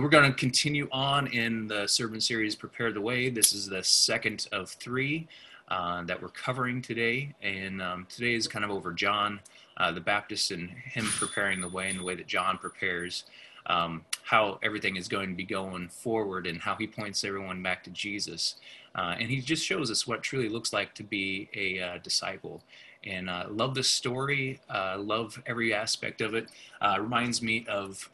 We're going to continue on in the sermon series Prepare the Way. This is the second of three uh, that we're covering today. And um, today is kind of over John uh, the Baptist and him preparing the way and the way that John prepares, um, how everything is going to be going forward and how he points everyone back to Jesus. Uh, and he just shows us what truly looks like to be a uh, disciple and uh, love the story uh, love every aspect of it uh, reminds me of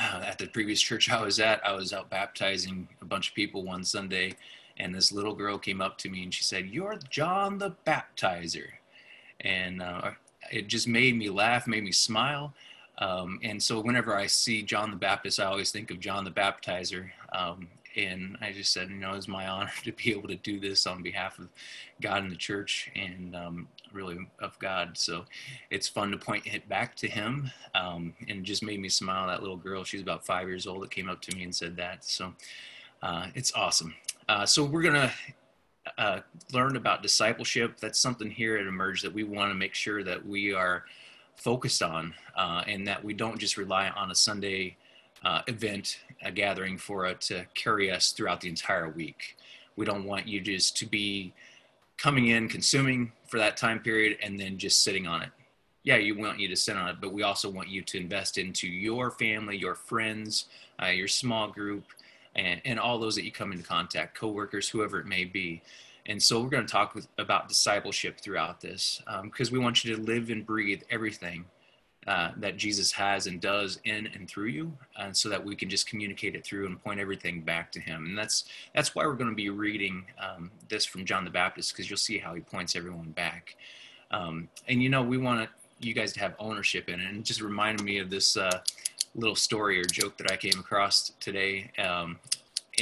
at the previous church I was at, I was out baptizing a bunch of people one Sunday, and this little girl came up to me and she said, "You're John the Baptizer," and uh, it just made me laugh, made me smile. Um, and so whenever I see John the Baptist, I always think of John the Baptizer. Um, and I just said, you know, it's my honor to be able to do this on behalf of God and the church and um, really of God. So it's fun to point it back to Him. Um, and just made me smile. That little girl, she's about five years old, that came up to me and said that. So uh, it's awesome. Uh, so we're to uh, learn about discipleship. That's something here at Emerge that we want to make sure that we are focused on uh, and that we don't just rely on a Sunday uh, event, a gathering for it to carry us throughout the entire week. We don't want you just to be coming in, consuming for that time period, and then just sitting on it. Yeah, you want you to sit on it, but we also want you to invest into your family, your friends, uh, your small group, and, and all those that you come into contact, coworkers, whoever it may be. And so we're going to talk with, about discipleship throughout this because um, we want you to live and breathe everything uh, that Jesus has and does in and through you, and so that we can just communicate it through and point everything back to Him. And that's that's why we're going to be reading um, this from John the Baptist because you'll see how he points everyone back. Um, and you know, we want you guys to have ownership in it. And it just reminded me of this uh, little story or joke that I came across today. Um,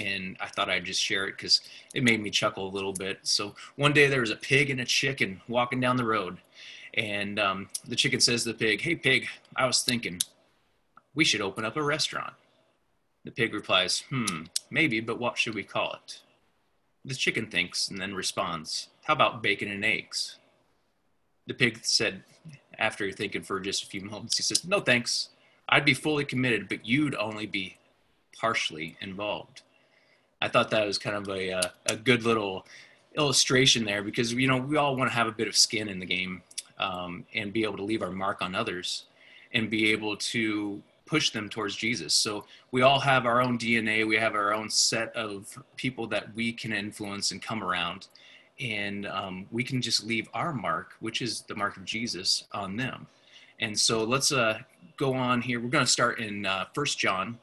and I thought I'd just share it because it made me chuckle a little bit. So one day there was a pig and a chicken walking down the road, and um, the chicken says to the pig, Hey, pig, I was thinking we should open up a restaurant. The pig replies, Hmm, maybe, but what should we call it? The chicken thinks and then responds, How about bacon and eggs? The pig said, after thinking for just a few moments, he says, No thanks. I'd be fully committed, but you'd only be partially involved. I thought that was kind of a, uh, a good little illustration there because, you know, we all want to have a bit of skin in the game um, and be able to leave our mark on others and be able to push them towards Jesus. So we all have our own DNA, we have our own set of people that we can influence and come around. And um, we can just leave our mark, which is the mark of Jesus, on them. And so let's uh, go on here. We're going to start in uh, First John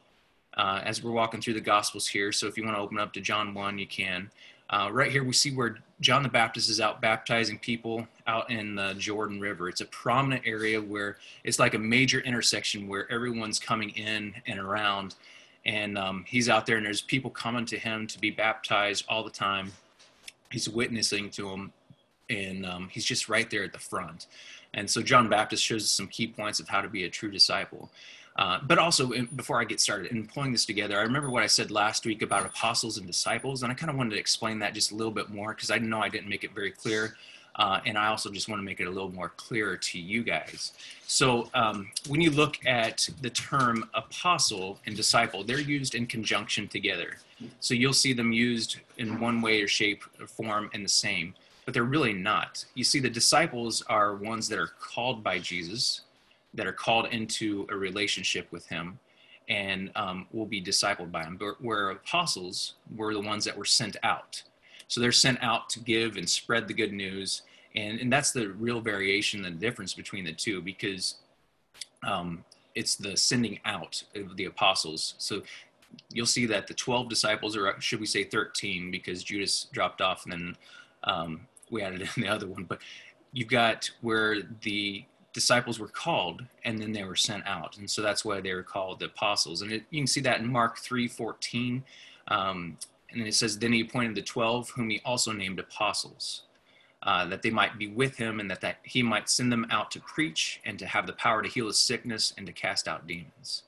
uh, as we're walking through the Gospels here. So if you want to open up to John 1, you can. Uh, right here, we see where John the Baptist is out baptizing people out in the Jordan River. It's a prominent area where it's like a major intersection where everyone's coming in and around. And um, he's out there, and there's people coming to him to be baptized all the time. He's witnessing to them, and um, he's just right there at the front. And so John Baptist shows us some key points of how to be a true disciple. Uh, but also, before I get started in pulling this together, I remember what I said last week about apostles and disciples, and I kind of wanted to explain that just a little bit more because I know I didn't make it very clear. Uh, and I also just want to make it a little more clear to you guys. So, um, when you look at the term apostle and disciple, they're used in conjunction together. So, you'll see them used in one way or shape or form in the same, but they're really not. You see, the disciples are ones that are called by Jesus, that are called into a relationship with him and um, will be discipled by him. But where apostles were the ones that were sent out. So they're sent out to give and spread the good news. And, and that's the real variation, the difference between the two, because um, it's the sending out of the apostles. So you'll see that the 12 disciples, or should we say 13, because Judas dropped off and then um, we added in the other one. But you've got where the disciples were called and then they were sent out. And so that's why they were called the apostles. And it, you can see that in mark 3 14 um, and then it says then he appointed the 12 whom he also named apostles uh, that they might be with him and that, that he might send them out to preach and to have the power to heal his sickness and to cast out demons.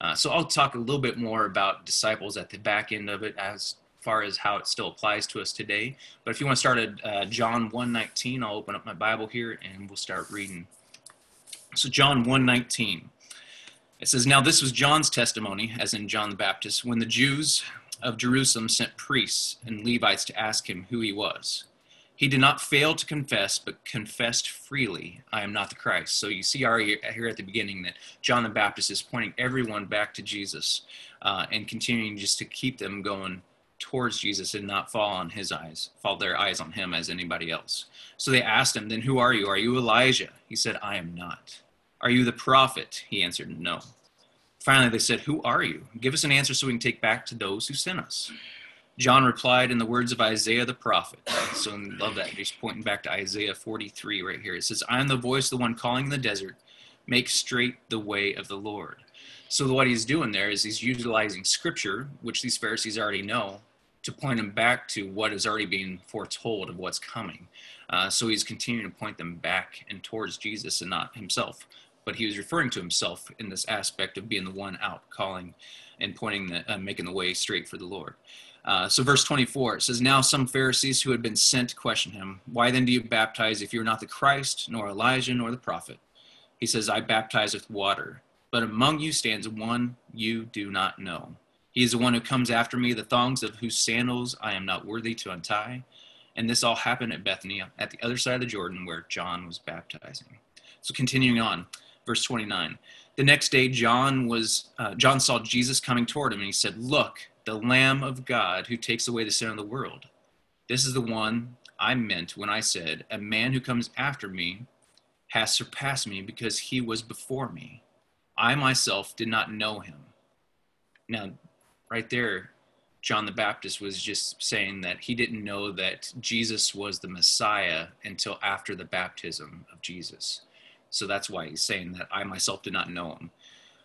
Uh, so i'll talk a little bit more about disciples at the back end of it as far as how it still applies to us today. But if you want to start at uh, john 119 i'll open up my bible here and we'll start reading so John 1:19. It says, Now this was John's testimony, as in John the Baptist, when the Jews of Jerusalem sent priests and Levites to ask him who he was. He did not fail to confess, but confessed freely, I am not the Christ. So you see already here at the beginning that John the Baptist is pointing everyone back to Jesus uh, and continuing just to keep them going towards Jesus and not fall on his eyes, fall their eyes on him as anybody else. So they asked him, Then who are you? Are you Elijah? He said, I am not. Are you the prophet? He answered, No. Finally, they said, Who are you? Give us an answer so we can take back to those who sent us. John replied in the words of Isaiah the prophet. So love that. He's pointing back to Isaiah 43 right here. It says, I am the voice of the one calling in the desert, make straight the way of the Lord. So what he's doing there is he's utilizing scripture, which these Pharisees already know, to point them back to what is already being foretold of what's coming. Uh, so he's continuing to point them back and towards Jesus and not himself. But he was referring to himself in this aspect of being the one out calling and pointing the, uh, making the way straight for the Lord. Uh, so, verse 24, it says, Now some Pharisees who had been sent questioned him, Why then do you baptize if you're not the Christ, nor Elijah, nor the prophet? He says, I baptize with water, but among you stands one you do not know. He is the one who comes after me, the thongs of whose sandals I am not worthy to untie. And this all happened at Bethany, at the other side of the Jordan, where John was baptizing. So, continuing on, verse 29. The next day, John was uh, John saw Jesus coming toward him, and he said, "Look, the Lamb of God who takes away the sin of the world. This is the one I meant when I said, A man who comes after me has surpassed me because he was before me. I myself did not know him. Now, right there, John the Baptist was just saying that he didn't know that Jesus was the Messiah until after the baptism of Jesus. So that's why he's saying that I myself did not know him.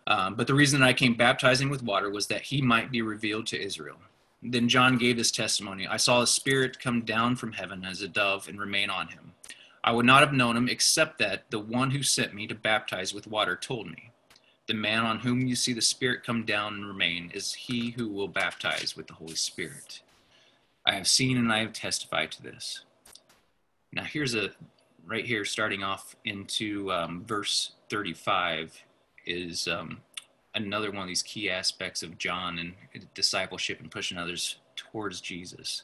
Um, but the reason that I came baptizing with water was that he might be revealed to Israel. Then John gave this testimony I saw a spirit come down from heaven as a dove and remain on him. I would not have known him except that the one who sent me to baptize with water told me. The man on whom you see the Spirit come down and remain is he who will baptize with the Holy Spirit. I have seen and I have testified to this. Now, here's a right here, starting off into um, verse 35 is um, another one of these key aspects of John and discipleship and pushing others towards Jesus.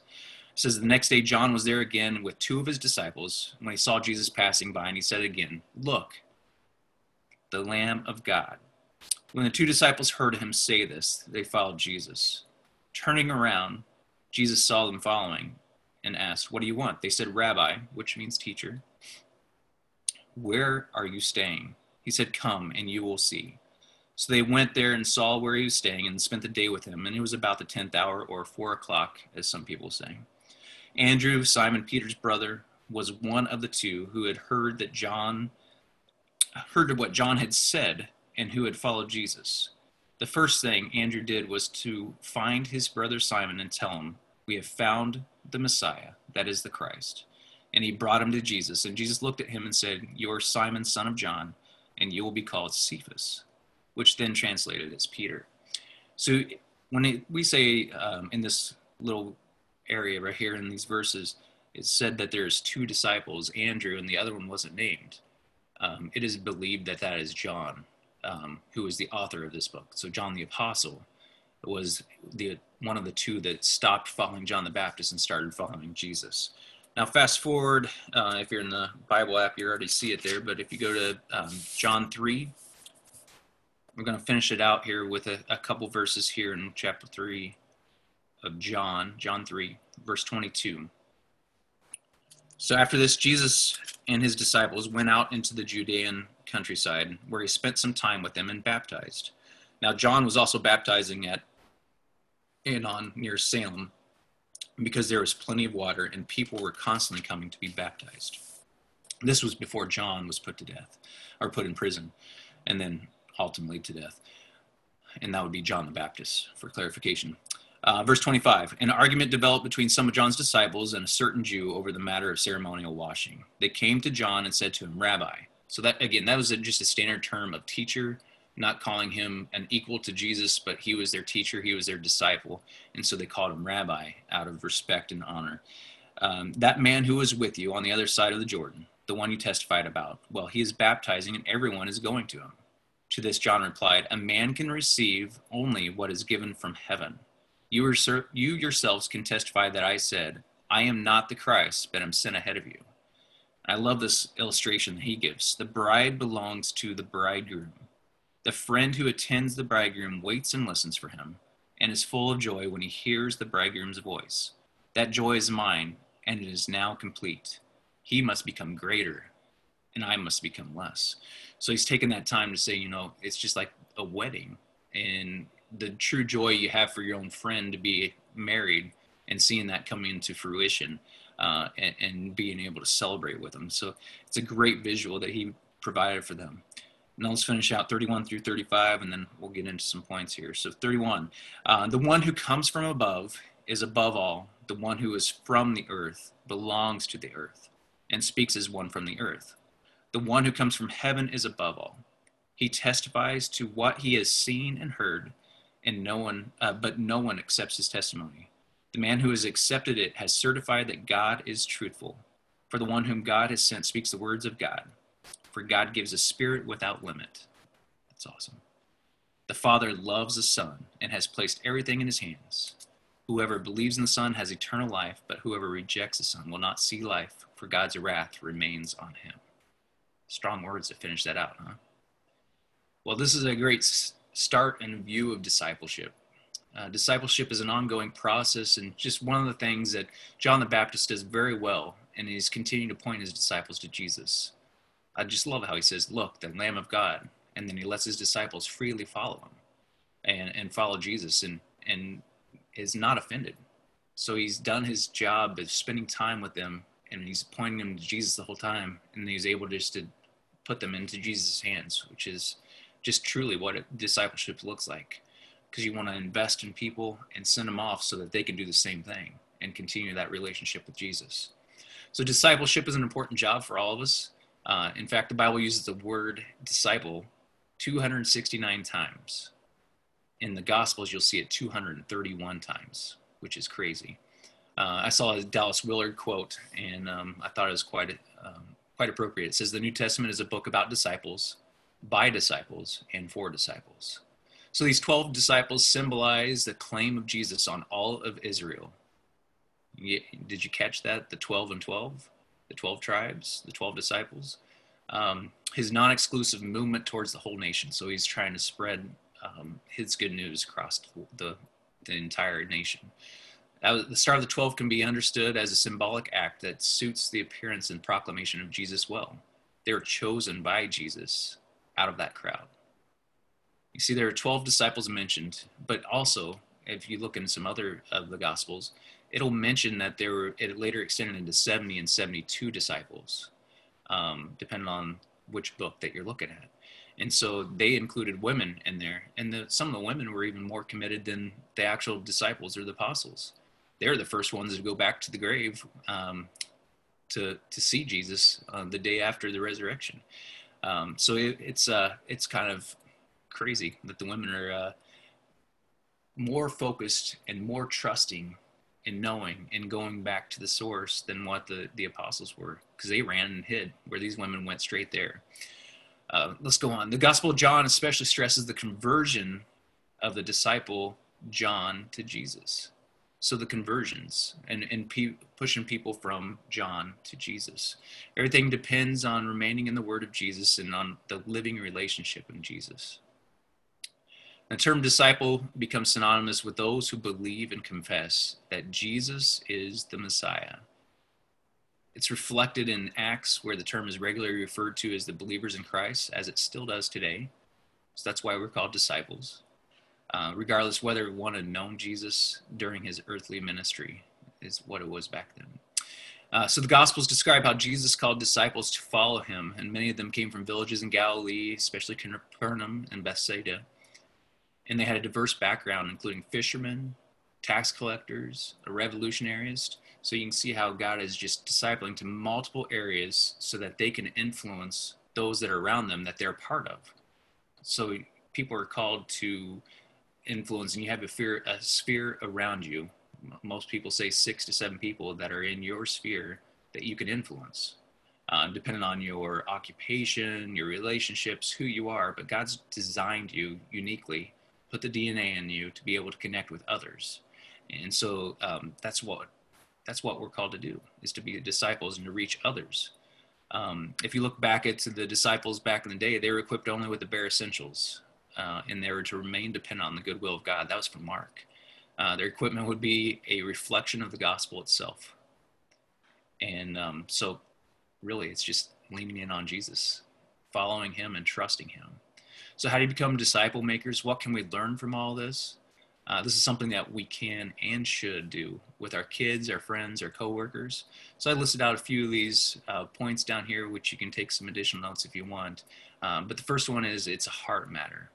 It says the next day John was there again with two of his disciples when he saw Jesus passing by, and he said again, Look, the Lamb of God. When the two disciples heard him say this, they followed Jesus. Turning around, Jesus saw them following and asked, What do you want? They said, Rabbi, which means teacher. Where are you staying? He said, Come, and you will see. So they went there and saw where he was staying and spent the day with him. And it was about the tenth hour or four o'clock, as some people say. Andrew, Simon Peter's brother, was one of the two who had heard that John heard what John had said and who had followed Jesus. The first thing Andrew did was to find his brother Simon and tell him, We have found the Messiah, that is the Christ. And he brought him to Jesus. And Jesus looked at him and said, You are Simon, son of John and you will be called Cephas, which then translated as Peter. So when it, we say um, in this little area right here in these verses, it said that there's two disciples, Andrew, and the other one wasn't named. Um, it is believed that that is John, um, who is the author of this book. So John the Apostle was the one of the two that stopped following John the Baptist and started following Jesus. Now, fast forward, uh, if you're in the Bible app, you already see it there, but if you go to um, John 3, we're going to finish it out here with a, a couple verses here in chapter 3 of John, John 3, verse 22. So after this, Jesus and his disciples went out into the Judean countryside, where he spent some time with them and baptized. Now, John was also baptizing at Aenon near Salem because there was plenty of water and people were constantly coming to be baptized. This was before John was put to death or put in prison and then ultimately to death. And that would be John the Baptist for clarification. Uh, verse 25 An argument developed between some of John's disciples and a certain Jew over the matter of ceremonial washing. They came to John and said to him, Rabbi. So, that again, that was a, just a standard term of teacher not calling him an equal to Jesus, but he was their teacher, he was their disciple. And so they called him rabbi out of respect and honor. Um, that man who was with you on the other side of the Jordan, the one you testified about, well, he is baptizing and everyone is going to him. To this, John replied, A man can receive only what is given from heaven. You, are, you yourselves can testify that I said, I am not the Christ, but am sent ahead of you. I love this illustration that he gives. The bride belongs to the bridegroom. The friend who attends the bridegroom waits and listens for him, and is full of joy when he hears the bridegroom's voice. That joy is mine, and it is now complete. He must become greater, and I must become less. So he's taken that time to say, you know, it's just like a wedding, and the true joy you have for your own friend to be married and seeing that coming into fruition uh, and, and, being able to celebrate with them. So it's a great visual that he provided for them. Now let's finish out 31 through 35, and then we'll get into some points here. So 31, uh, the one who comes from above is above all. The one who is from the earth belongs to the earth and speaks as one from the earth. The one who comes from heaven is above all. He testifies to what he has seen and heard, and no one, uh, but no one accepts his testimony. The man who has accepted it has certified that God is truthful. For the one whom God has sent speaks the words of God. For God gives a spirit without limit. That's awesome. The Father loves the Son and has placed everything in his hands. Whoever believes in the Son has eternal life, but whoever rejects the Son will not see life, for God's wrath remains on him. Strong words to finish that out, huh? Well, this is a great start and view of discipleship. Uh, discipleship is an ongoing process, and just one of the things that John the Baptist does very well, and he's continuing to point his disciples to Jesus. I just love how he says, "Look, the Lamb of God," and then he lets his disciples freely follow him, and and follow Jesus, and and is not offended. So he's done his job of spending time with them, and he's pointing them to Jesus the whole time, and he's able just to put them into Jesus' hands, which is just truly what discipleship looks like because you want to invest in people and send them off so that they can do the same thing and continue that relationship with Jesus. So, discipleship is an important job for all of us. Uh, in fact, the Bible uses the word disciple 269 times. In the Gospels, you'll see it 231 times, which is crazy. Uh, I saw a Dallas Willard quote, and um, I thought it was quite um, quite appropriate. It says the New Testament is a book about disciples, by disciples, and for disciples. So these 12 disciples symbolize the claim of Jesus on all of Israel. Did you catch that? The 12 and 12? The 12 tribes, the 12 disciples? Um, his non exclusive movement towards the whole nation. So he's trying to spread um, his good news across the, the entire nation. Was, the Star of the Twelve can be understood as a symbolic act that suits the appearance and proclamation of Jesus well. They were chosen by Jesus out of that crowd. You see, there are 12 disciples mentioned, but also, if you look in some other of the Gospels, it'll mention that there were, it later extended into 70 and 72 disciples, um, depending on which book that you're looking at. And so they included women in there, and the, some of the women were even more committed than the actual disciples or the apostles. They're the first ones to go back to the grave um, to to see Jesus uh, the day after the resurrection. Um, so it, it's uh, it's kind of crazy that the women are uh, more focused and more trusting and knowing and going back to the source than what the, the apostles were because they ran and hid where these women went straight there. Uh, let's go on. The gospel of john especially stresses the conversion of the disciple john to jesus. So the conversions and, and pe- pushing people from john to jesus. Everything depends on remaining in the word of jesus and on the living relationship in jesus the term disciple becomes synonymous with those who believe and confess that Jesus is the Messiah. It's reflected in Acts, where the term is regularly referred to as the believers in Christ, as it still does today. So that's why we're called disciples, uh, regardless whether one had known Jesus during his earthly ministry, is what it was back then. Uh, so the Gospels describe how Jesus called disciples to follow him, and many of them came from villages in Galilee, especially Capernaum and Bethsaida and they had a diverse background, including fishermen, tax collectors, a revolutionaries. So you can see how God is just discipling to multiple areas so that they can influence those that are around them that they're part of. So people are called to influence, and you have a, fear, a sphere around you. Most people say six to seven people that are in your sphere that you can influence. uh, depending on your occupation, your relationships, who you are. But God's designed you uniquely, put the DNA in you to be able to connect with others. And so um, that's what that's what we're called to do is to be disciples and to reach others. Um, if you look back at the disciples back in the day, they were equipped only with the bare essentials, uh, and they were to remain dependent on the goodwill of God. That was from Mark. Uh, their equipment would be a reflection of the gospel itself. And um, so, really, it's just leaning in on Jesus, following him, and trusting him. So, how do you become disciple makers? What can we learn from all this? Uh, this is something that we can and should do with our kids, our friends, our coworkers. So I listed out a few of these uh, points down here, which you can take some additional notes if you want. Um, but the first one is it's a heart matter.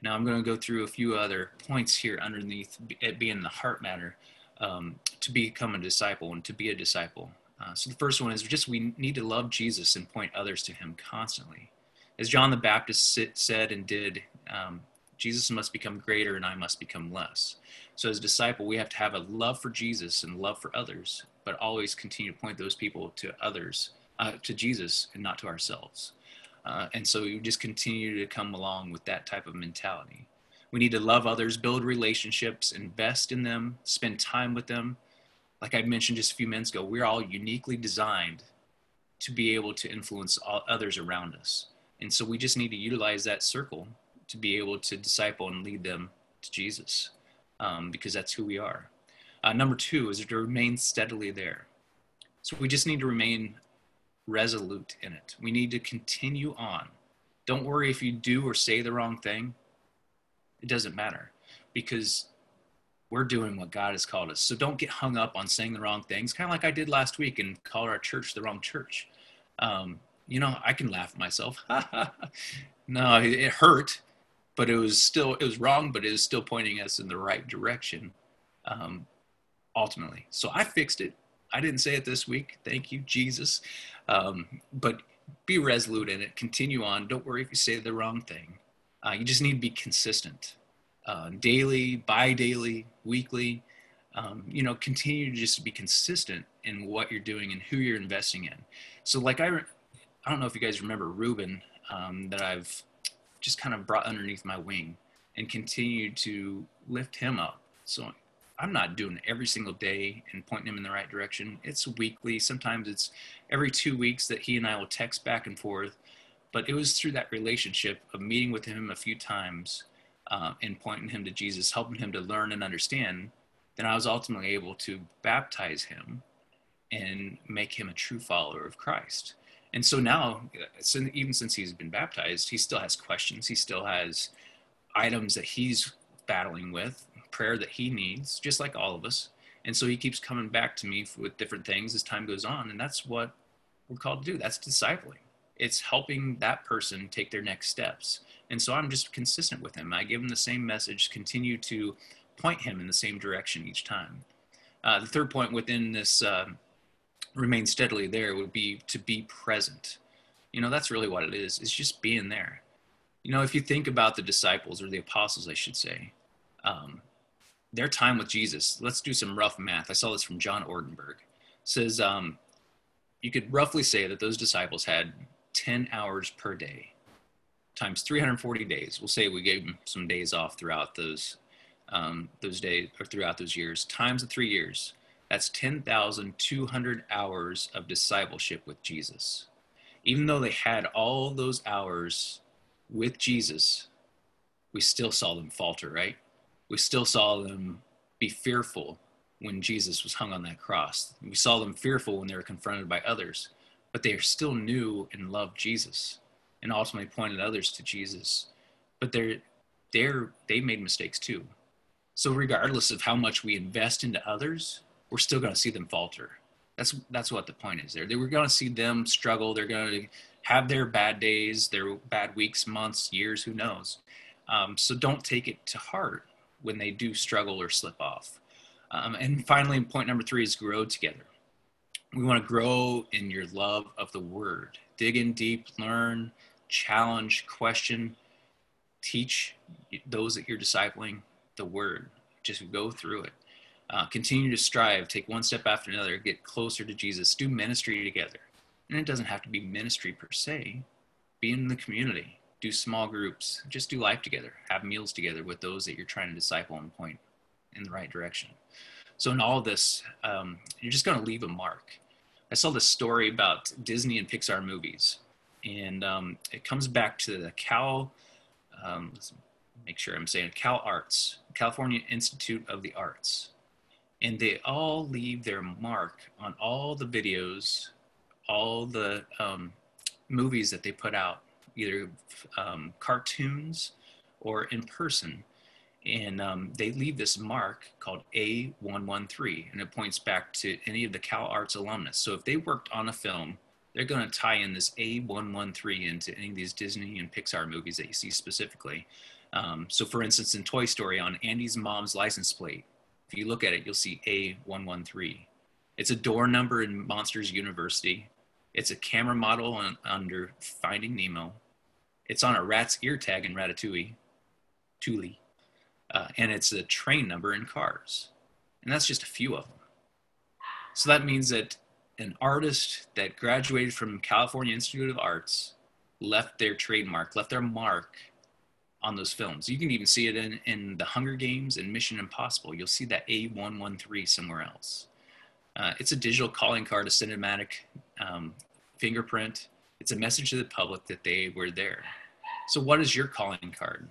Now I'm going to go through a few other points here underneath it being the heart matter um, to become a disciple and to be a disciple. Uh, so the first one is just we need to love Jesus and point others to him constantly. As John the Baptist said and did, um, Jesus must become greater and I must become less. So as a disciple, we have to have a love for Jesus and love for others, but always continue to point those people to others, uh, to Jesus and not to ourselves. Uh, and so you just continue to come along with that type of mentality. We need to love others, build relationships, invest in them, spend time with them. Like I mentioned just a few minutes ago, we're all uniquely designed to be able to influence all others around us. And so we just need to utilize that circle to be able to disciple and lead them to Jesus um, because that's who we are. Uh, number two is to remain steadily there. So we just need to remain resolute in it. We need to continue on. Don't worry if you do or say the wrong thing. It doesn't matter because we're doing what God has called us. So don't get hung up on saying the wrong things, kind of like I did last week and call our church the wrong church. Um, you know, I can laugh myself. no, it hurt, but it was still it was wrong, but it was still pointing us in the right direction, um, ultimately. So I fixed it. I didn't say it this week. Thank you, Jesus. Um, but be resolute in it. Continue on. Don't worry if you say the wrong thing. Uh, you just need to be consistent, uh, daily, bi-daily, weekly. Um, you know, continue to just be consistent in what you're doing and who you're investing in. So, like I, I don't know if you guys remember Ruben um, that I've just kind of brought underneath my wing and continued to lift him up. So I'm not doing it every single day and pointing him in the right direction. It's weekly. Sometimes it's every two weeks that he and I will text back and forth. But it was through that relationship of meeting with him a few times uh, and pointing him to Jesus, helping him to learn and understand, then I was ultimately able to baptize him and make him a true follower of Christ and so now even since he's been baptized he still has questions. He still has items that he's battling with prayer that he needs just like all of us. And so he keeps coming back to me with different things as time goes on. And that's what we're called to do. That's discipling. It's helping that person take their next steps. And so i'm just consistent with him. I give him the same message continue to point him in the same direction each time. Uh, the third point within this uh, remain steadily there would be to be present. You know, that's really what it is. It's just being there. You know, if you think about the disciples or the apostles, I should say, um, their time with Jesus, let's do some rough math. I saw this from John Ordenberg. It says um, you could roughly say that those disciples had 10 hours per day times 340 days. We'll say we gave them some days off throughout those um, those days or throughout those years times the three years that's 10,200 hours of discipleship with Jesus. Even though they had all those hours with Jesus, we still saw them falter, right? We still saw them be fearful when Jesus was hung on that cross. We saw them fearful when they were confronted by others, but they still knew and loved Jesus and ultimately pointed others to Jesus. But they're, they're, they made mistakes too. So, regardless of how much we invest into others, we're still going to see them falter. That's that's what the point is there. Were going to see them struggle. They're going to have their bad days, their bad weeks, months, years, who knows. Um, so don't take it to heart when they do struggle or slip off. Um, and finally, point number three is grow together. We want to grow in your love of the word. Dig in deep, learn, challenge, question, teach those that you're discipling the word. Just go through it. Uh, continue to strive, take one step after another, get closer to Jesus, do ministry together. And it doesn't have to be ministry per se. Be in the community, do small groups, just do life together, have meals together with those that you're trying to disciple and point in the right direction. So, in all this, um, you're just going to leave a mark. I saw this story about Disney and Pixar movies, and um, it comes back to the Cal, um, make sure I'm saying Cal Arts, California Institute of the Arts. And they all leave their mark on all the videos, all the um, movies that they put out, either um, cartoons or in person and um, they leave this mark called A113, and it points back to any of the Cal Arts alumnus. So if they worked on a film, they're going to tie in this A113 into any of these Disney and Pixar movies that you see specifically. Um, so, for instance, in Toy Story, on Andy's mom's license plate, if you look at it, you'll see A113. It's a door number in Monsters University. It's a camera model on, under Finding Nemo. It's on a rat's ear tag in Ratatouille. Thule uh, and it's a train number in cars. And that's just a few of them. So that means that an artist that graduated from California Institute of Arts left their trademark, left their mark on those films. You can even see it in, in the Hunger Games and Mission Impossible. You'll see that A113 somewhere else. Uh, it's a digital calling card, a cinematic um, fingerprint. It's a message to the public that they were there. So, what is your calling card?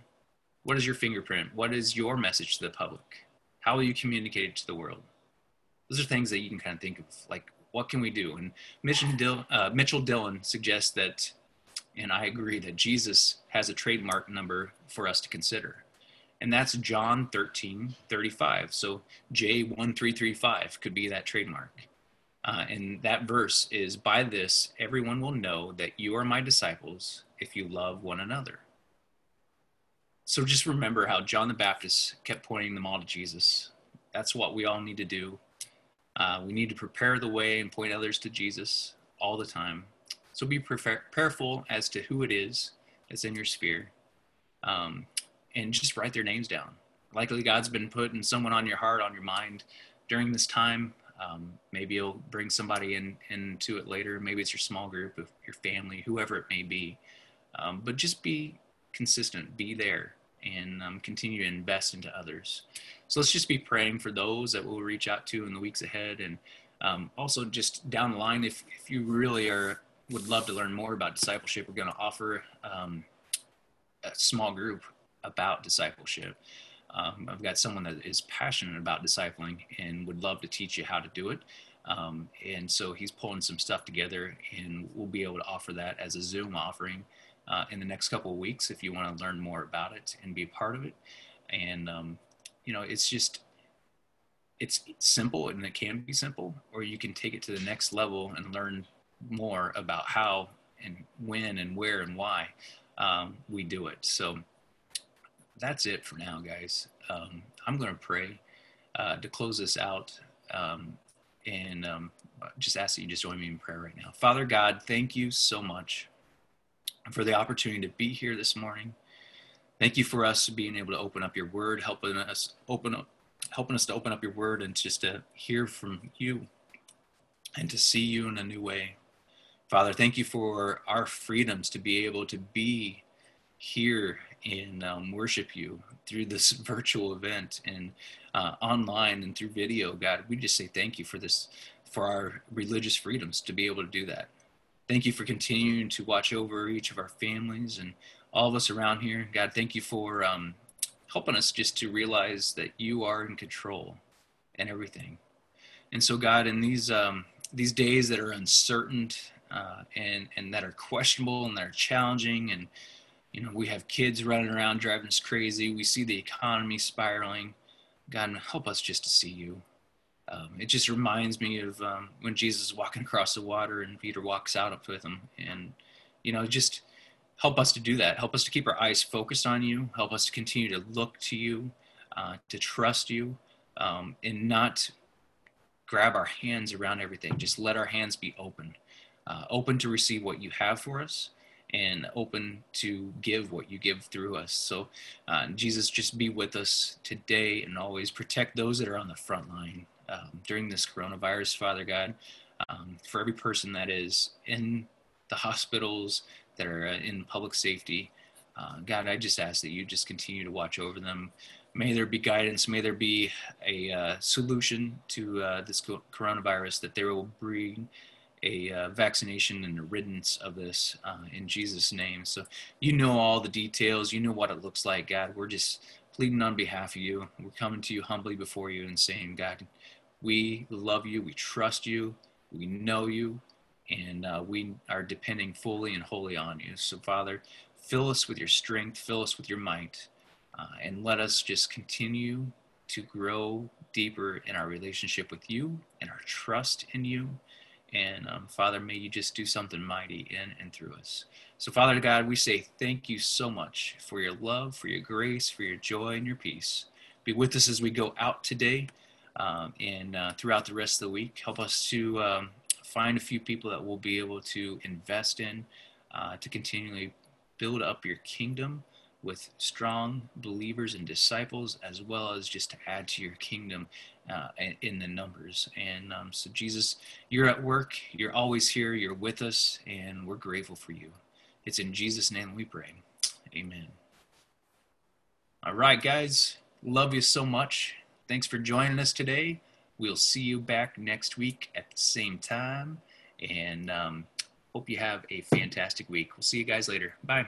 What is your fingerprint? What is your message to the public? How will you communicate it to the world? Those are things that you can kind of think of, like, what can we do? And Mitchell, uh, Mitchell Dillon suggests that, and I agree, that Jesus has a trademark number for us to consider. And that's John 13, 35. So J1335 could be that trademark. Uh, and that verse is By this, everyone will know that you are my disciples if you love one another. So just remember how John the Baptist kept pointing them all to Jesus. That's what we all need to do. Uh, we need to prepare the way and point others to Jesus all the time. So be prayerful as to who it is that's in your sphere, um, and just write their names down. Likely, God's been putting someone on your heart, on your mind during this time. Um, maybe you'll bring somebody in into it later. Maybe it's your small group, of your family, whoever it may be. Um, but just be consistent, be there, and um, continue to invest into others. So let's just be praying for those that we'll reach out to in the weeks ahead, and um, also just down the line, if if you really are would love to learn more about discipleship, we're going to offer um, a small group about discipleship. Um, I've got someone that is passionate about discipling and would love to teach you how to do it. Um, and so he's pulling some stuff together, and we'll be able to offer that as a Zoom offering uh, in the next couple of weeks if you want to learn more about it and be a part of it. And, um, you know, it's just, it's simple and it can be simple, or you can take it to the next level and learn more about how and when and where and why um, we do it. So that's it for now, guys. Um, I'm going to pray uh, to close this out um, and um, just ask that you just join me in prayer right now. Father God, thank you so much for the opportunity to be here this morning. Thank you for us being able to open up your word, helping us open up, helping us to open up your word and just to hear from you and to see you in a new way. Father, thank you for our freedoms to be able to be here and um, worship you through this virtual event and uh, online and through video. God, we just say thank you for this, for our religious freedoms to be able to do that. Thank you for continuing to watch over each of our families and all of us around here. God, thank you for um, helping us just to realize that you are in control and everything. And so, God, in these um, these days that are uncertain uh, and and that are questionable and that are challenging, and you know, we have kids running around driving us crazy. We see the economy spiraling. God, help us just to see you. Um, it just reminds me of um, when Jesus is walking across the water and Peter walks out with him. And, you know, just help us to do that. Help us to keep our eyes focused on you. Help us to continue to look to you, uh, to trust you, um, and not grab our hands around everything. Just let our hands be open, uh, open to receive what you have for us and open to give what you give through us. So, uh, Jesus, just be with us today and always protect those that are on the front line um, during this coronavirus, Father God. um, for every person that is in the hospitals that are uh, in public safety. Uh, God, I just ask that you just continue to watch over them. May there be guidance. May there be a uh, solution to uh, this coronavirus, that they will bring a uh, vaccination and a riddance of this uh, in Jesus' name. So you know all the details. You know what it looks like, God. We're just pleading on behalf of you. We're coming to you humbly before you and saying, God, we love you. We trust you. We know you. And uh, we are depending fully and wholly on you. So, Father, fill us with your strength, fill us with your might, uh, and let us just continue to grow deeper in our relationship with you and our trust in you. And um, Father, may you just do something mighty in and through us. So, Father God, we say thank you so much for your love, for your grace, for your joy, and your peace. Be with us as we go out today um, and uh, throughout the rest of the week. Help us to um, find a few people that we'll be able to invest in uh, to continually build up your kingdom with strong believers and disciples, as well as just to add to your kingdom uh, in the numbers. And um, so, Jesus, you're at work. You're always here. You're with us, and we're grateful for you. It's in Jesus' name we pray. Amen. All right, guys. Love you so much. Thanks for joining us today. We'll see you back next week at the same time. And um, hope you have a fantastic week. We'll see you guys later. Bye.